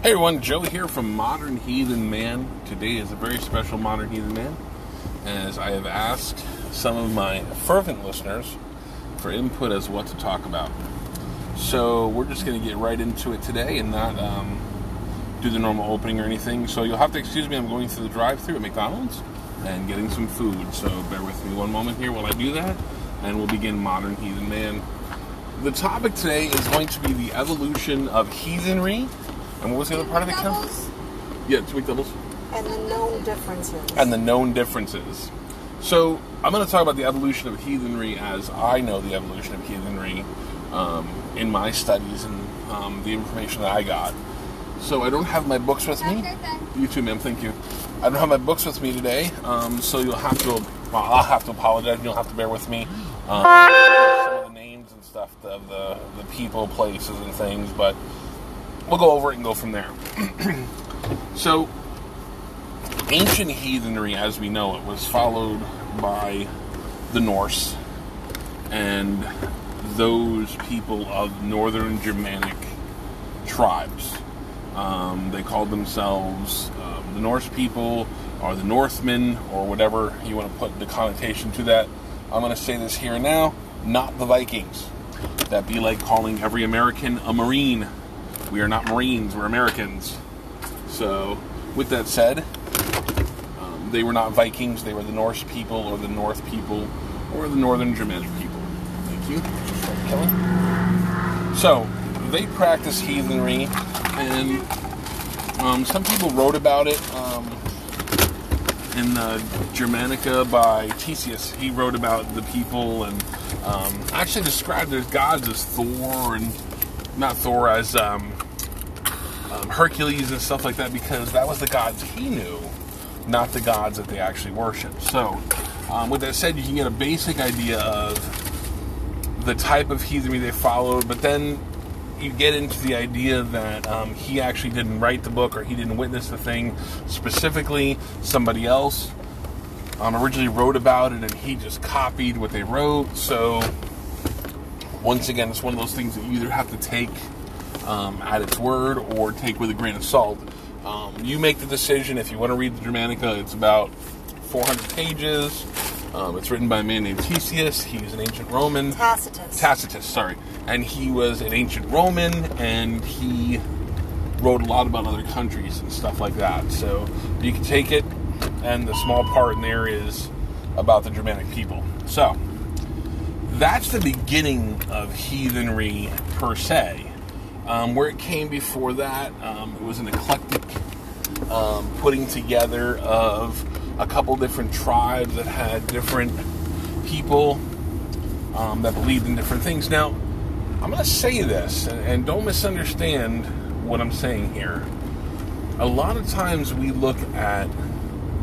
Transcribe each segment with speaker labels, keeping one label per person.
Speaker 1: Hey everyone, Joe here from Modern Heathen Man. Today is a very special Modern Heathen Man, as I have asked some of my fervent listeners for input as what to talk about. So we're just going to get right into it today and not um, do the normal opening or anything. So you'll have to excuse me, I'm going through the drive-through at McDonald's and getting some food. So bear with me one moment here while I do that, and we'll begin Modern Heathen Man. The topic today is going to be the evolution of heathenry and what was the other part of the Kim?
Speaker 2: Doubles
Speaker 1: Yeah, two doubles.
Speaker 2: and the known differences.
Speaker 1: And the known differences. So I'm going to talk about the evolution of heathenry as I know the evolution of heathenry um, in my studies and um, the information that I got. So I don't have my books with me. You too, ma'am. Thank you. I don't have my books with me today, um, so you'll have to. Well, I'll have to apologize. You'll have to bear with me. Um, some of the names and stuff of the the people, places, and things, but we'll go over it and go from there. so, ancient heathenry, as we know it, was followed by the Norse and those people of northern Germanic tribes. Um, they called themselves um, the Norse people or the Northmen or whatever you want to put the connotation to that. I'm going to say this here and now not the Vikings. That'd be like calling every American a Marine. We are not Marines, we're Americans. So, with that said, um, they were not Vikings, they were the Norse people or the North people or the Northern Germanic people. Thank you. So, they practiced heathenry, and um, some people wrote about it um, in the Germanica by Theseus. He wrote about the people and um, actually described their gods as Thor and not Thor as um, um, Hercules and stuff like that because that was the gods he knew, not the gods that they actually worshipped. So, um, with that said, you can get a basic idea of the type of heathenry they followed, but then you get into the idea that um, he actually didn't write the book or he didn't witness the thing specifically. Somebody else um, originally wrote about it and he just copied what they wrote. So, once again, it's one of those things that you either have to take um, at its word or take with a grain of salt. Um, you make the decision if you want to read the Germanica. It's about 400 pages. Um, it's written by a man named Theseus. He's an ancient Roman.
Speaker 2: Tacitus.
Speaker 1: Tacitus, sorry. And he was an ancient Roman and he wrote a lot about other countries and stuff like that. So you can take it, and the small part in there is about the Germanic people. So that's the beginning of heathenry per se. Um, where it came before that, um, it was an eclectic um, putting together of a couple different tribes that had different people um, that believed in different things. Now, I'm going to say this, and, and don't misunderstand what I'm saying here. A lot of times we look at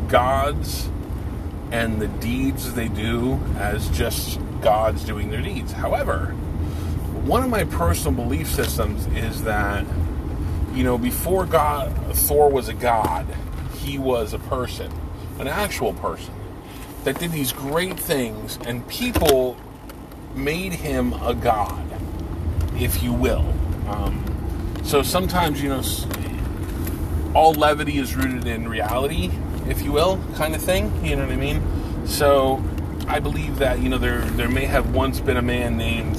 Speaker 1: gods and the deeds they do as just gods doing their deeds. However, one of my personal belief systems is that, you know, before God, Thor was a god, he was a person, an actual person that did these great things, and people made him a god, if you will. Um, so sometimes, you know, all levity is rooted in reality, if you will, kind of thing. You know what I mean? So I believe that you know there there may have once been a man named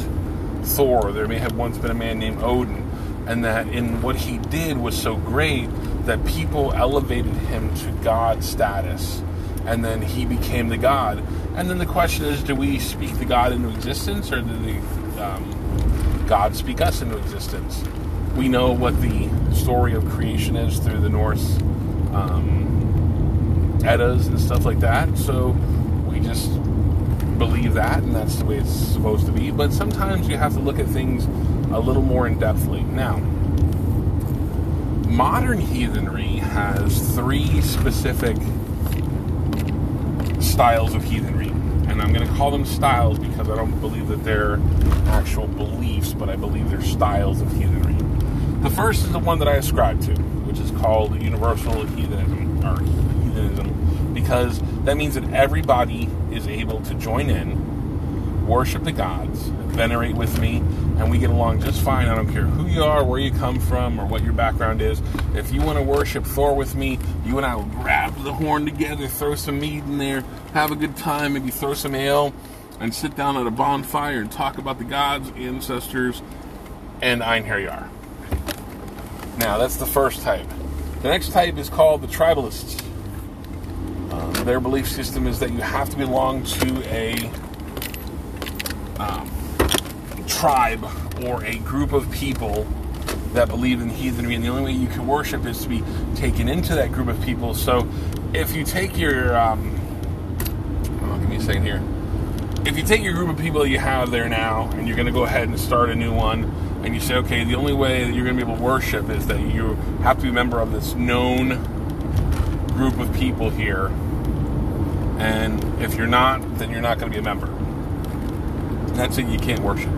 Speaker 1: Thor. There may have once been a man named Odin, and that in what he did was so great that people elevated him to god status, and then he became the god. And then the question is, do we speak the god into existence, or do the um, God speak us into existence? We know what the story of creation is through the Norse um, Eddas and stuff like that. So we just believe that, and that's the way it's supposed to be. But sometimes you have to look at things a little more in depthly. Now, modern heathenry has three specific styles of heathenry. And I'm going to call them styles because I don't believe that they're actual beliefs, but I believe they're styles of heathenry. The first is the one that I ascribe to, which is called universal heathenism, or heathenism, because that means that everybody is able to join in, worship the gods, venerate with me, and we get along just fine. I don't care who you are, where you come from, or what your background is. If you want to worship Thor with me, you and I will grab the horn together, throw some meat in there, have a good time, maybe throw some ale, and sit down at a bonfire and talk about the gods, ancestors, and Einherjar. Now, that's the first type. The next type is called the tribalists. Their belief system is that you have to belong to a um, tribe or a group of people that believe in heathenry, and the only way you can worship is to be taken into that group of people. So, if you take your, um, oh, give me a second here. If you take your group of people you have there now, and you're going to go ahead and start a new one, and you say, okay, the only way that you're going to be able to worship is that you have to be a member of this known group of people here, and if you're not, then you're not going to be a member. That's it. You can't worship.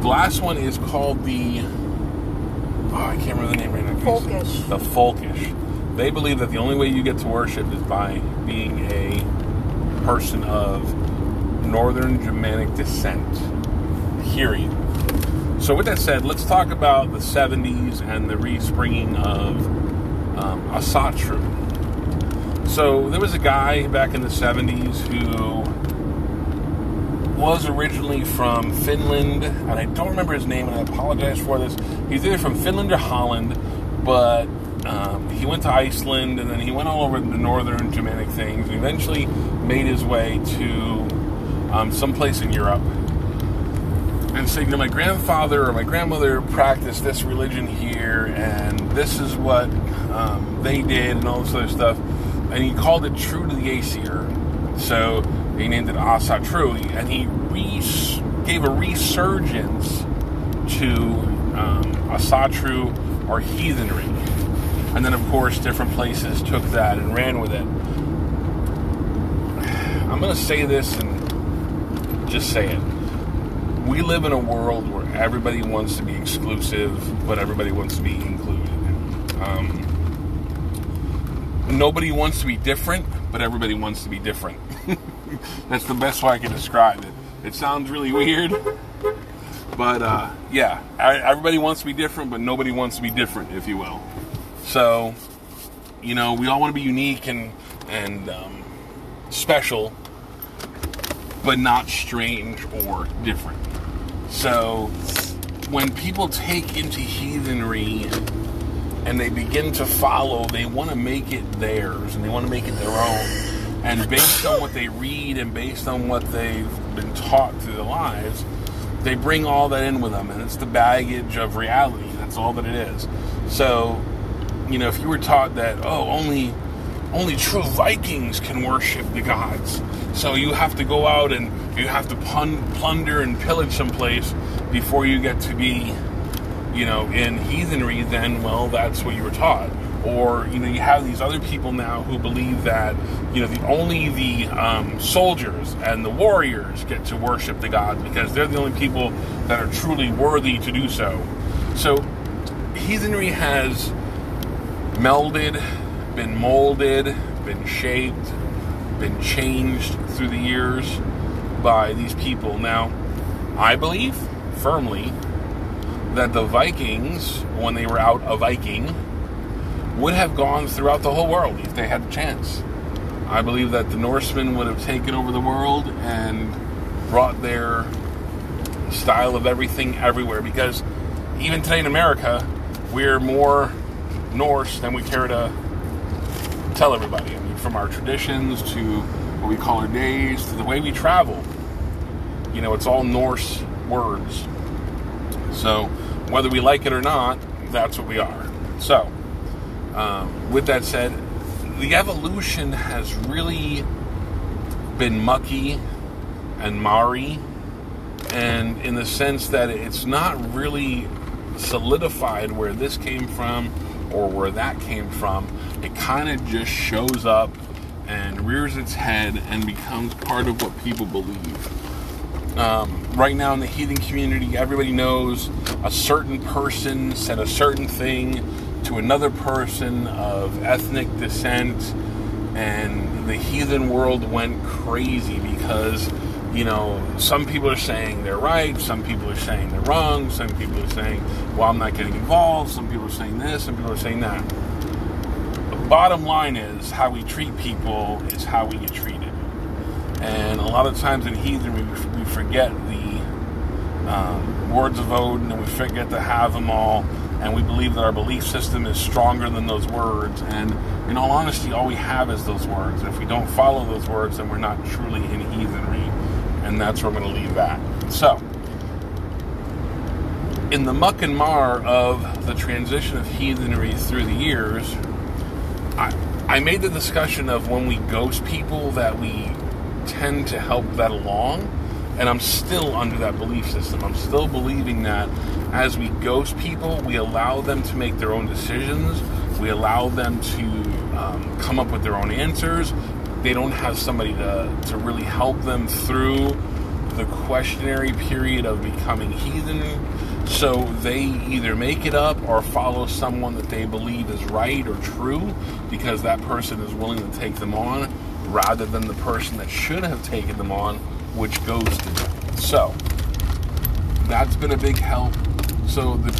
Speaker 1: The last one is called the. Oh, I can't remember the name right now.
Speaker 2: Folkish.
Speaker 1: The Folkish. They believe that the only way you get to worship is by being a person of Northern Germanic descent. Period. So, with that said, let's talk about the 70s and the respringing of um, Asatru. So, there was a guy back in the 70s who was originally from Finland, and I don't remember his name, and I apologize for this. He's either from Finland or Holland, but um, he went to Iceland, and then he went all over the northern Germanic things, and eventually made his way to um, someplace in Europe. And said, "You know, my grandfather or my grandmother practiced this religion here, and this is what um, they did, and all this other stuff. And he called it True to the Aesir. So he named it Asatru, and he gave a resurgence to um, Asatru or heathenry. And then, of course, different places took that and ran with it. I'm going to say this and just say it. We live in a world where everybody wants to be exclusive, but everybody wants to be included. Um, nobody wants to be different, but everybody wants to be different. That's the best way I can describe it. It sounds really weird, but uh, yeah, everybody wants to be different, but nobody wants to be different, if you will. So, you know, we all want to be unique and and um, special, but not strange or different. So, when people take into heathenry and they begin to follow, they want to make it theirs and they want to make it their own and based on what they read and based on what they've been taught through their lives, they bring all that in with them, and it's the baggage of reality. That's all that it is. So, you know, if you were taught that, oh, only only true Vikings can worship the gods, so you have to go out and you have to plunder and pillage someplace before you get to be, you know, in heathenry, then well, that's what you were taught or you know you have these other people now who believe that you know the only the um, soldiers and the warriors get to worship the gods because they're the only people that are truly worthy to do so. So heathenry has melded, been molded, been shaped, been changed through the years by these people. Now, I believe firmly that the Vikings, when they were out a Viking, would have gone throughout the whole world if they had the chance. I believe that the Norsemen would have taken over the world and brought their style of everything everywhere because even today in America, we're more Norse than we care to tell everybody. I mean, from our traditions to what we call our days to the way we travel. You know, it's all Norse words. So, whether we like it or not, that's what we are. So, um, with that said, the evolution has really been mucky and marry, and in the sense that it's not really solidified where this came from or where that came from. It kind of just shows up and rears its head and becomes part of what people believe. Um, right now in the heathen community, everybody knows a certain person said a certain thing to another person of ethnic descent, and the heathen world went crazy because you know, some people are saying they're right, some people are saying they're wrong, some people are saying, well, I'm not getting involved, some people are saying this, some people are saying that. The bottom line is how we treat people is how we get treated. And a lot of times in heathen, we, we forget the um, words of Odin and we forget to Havamal. And we believe that our belief system is stronger than those words. And in all honesty, all we have is those words. If we don't follow those words, then we're not truly in heathenry. And that's where I'm going to leave that. So, in the muck and mar of the transition of heathenry through the years, I, I made the discussion of when we ghost people that we tend to help that along. And I'm still under that belief system. I'm still believing that as we ghost people, we allow them to make their own decisions. We allow them to um, come up with their own answers. They don't have somebody to, to really help them through the questionary period of becoming heathen. So they either make it up or follow someone that they believe is right or true because that person is willing to take them on rather than the person that should have taken them on, which goes to them. So that's been a big help. So the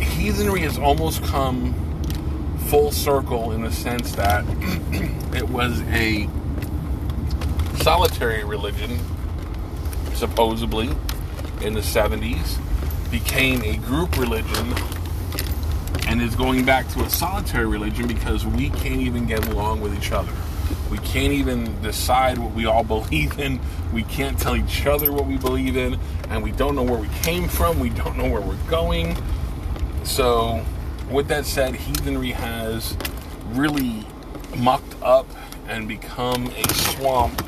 Speaker 1: heathenry has almost come full circle in the sense that it was a solitary religion, supposedly, in the 70s, became a group religion and is going back to a solitary religion because we can't even get along with each other. We can't even decide what we all believe in. We can't tell each other what we believe in. And we don't know where we came from. We don't know where we're going. So, with that said, heathenry has really mucked up and become a swamp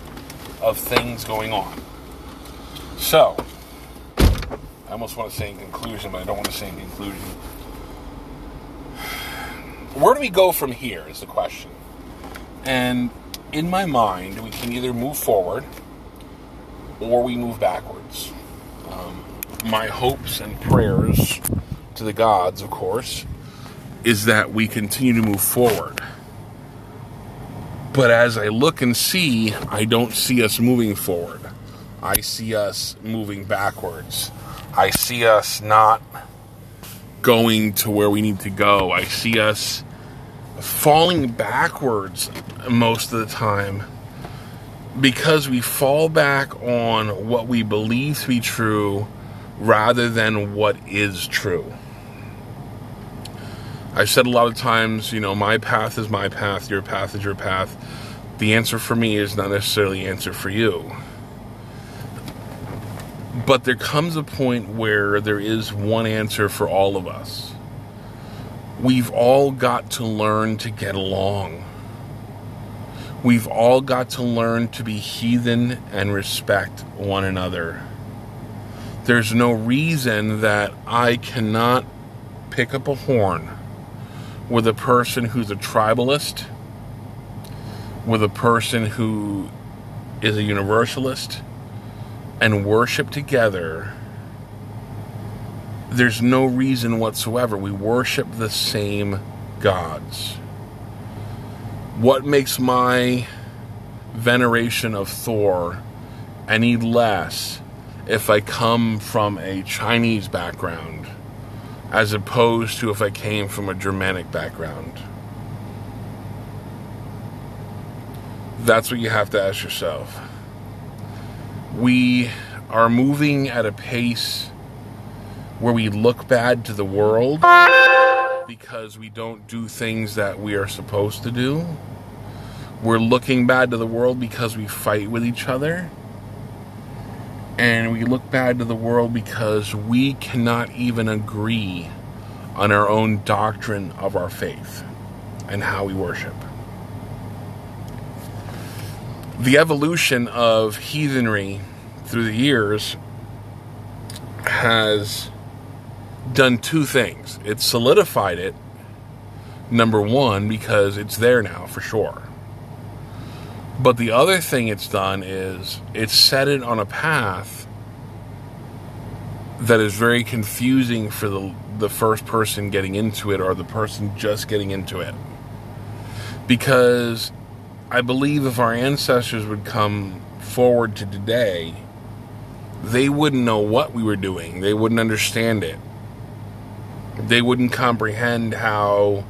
Speaker 1: of things going on. So, I almost want to say in conclusion, but I don't want to say in conclusion. Where do we go from here is the question. And in my mind, we can either move forward or we move backwards. Um, my hopes and prayers to the gods, of course, is that we continue to move forward. But as I look and see, I don't see us moving forward. I see us moving backwards. I see us not going to where we need to go. I see us falling backwards most of the time because we fall back on what we believe to be true rather than what is true. I've said a lot of times, you know, my path is my path, your path is your path. The answer for me is not necessarily the answer for you. But there comes a point where there is one answer for all of us. We've all got to learn to get along. We've all got to learn to be heathen and respect one another. There's no reason that I cannot pick up a horn with a person who's a tribalist, with a person who is a universalist, and worship together. There's no reason whatsoever. We worship the same gods. What makes my veneration of Thor any less if I come from a Chinese background as opposed to if I came from a Germanic background? That's what you have to ask yourself. We are moving at a pace where we look bad to the world because we don't do things that we are supposed to do. We're looking bad to the world because we fight with each other. And we look bad to the world because we cannot even agree on our own doctrine of our faith and how we worship. The evolution of heathenry through the years has done two things. It solidified it, number one, because it's there now for sure. But the other thing it's done is it's set it on a path that is very confusing for the, the first person getting into it or the person just getting into it. Because I believe if our ancestors would come forward to today, they wouldn't know what we were doing. They wouldn't understand it. They wouldn't comprehend how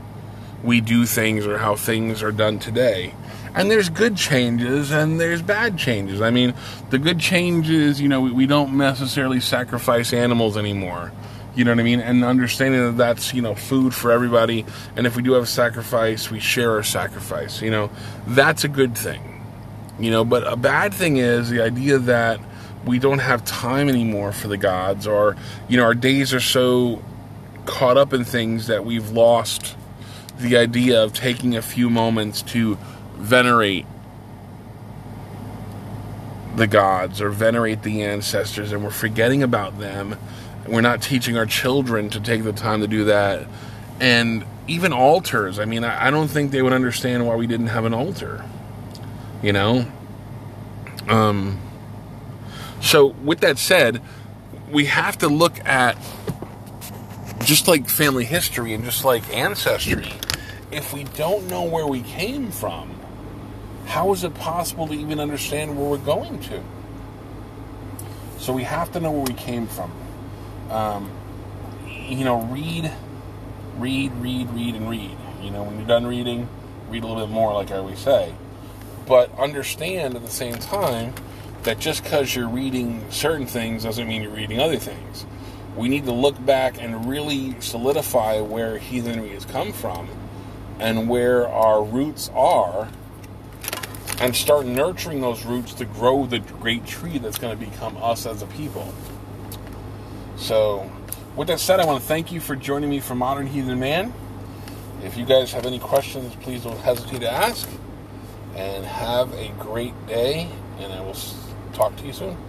Speaker 1: we do things or how things are done today. And there's good changes and there's bad changes. I mean, the good changes, you know, we, we don't necessarily sacrifice animals anymore. You know what I mean? And understanding that that's, you know, food for everybody. And if we do have a sacrifice, we share our sacrifice. You know, that's a good thing. You know, but a bad thing is the idea that we don't have time anymore for the gods or, you know, our days are so caught up in things that we've lost the idea of taking a few moments to venerate the gods or venerate the ancestors and we're forgetting about them we're not teaching our children to take the time to do that. And even altars, I mean, I, don't think they would understand why we didn't have an altar. You know? Um, so, with that said, we have to look at just like family history and just like ancestry. If we don't know where we came from, how is it possible to even understand where we're going to? So, we have to know where we came from um, you know, read, read, read, read, and read. You know, when you're done reading, read a little bit more, like I always say. But understand at the same time that just because you're reading certain things doesn't mean you're reading other things. We need to look back and really solidify where heathenry has come from and where our roots are and start nurturing those roots to grow the great tree that's going to become us as a people. So, with that said, I want to thank you for joining me for Modern Heathen Man. If you guys have any questions, please don't hesitate to ask. And have a great day, and I will talk to you soon.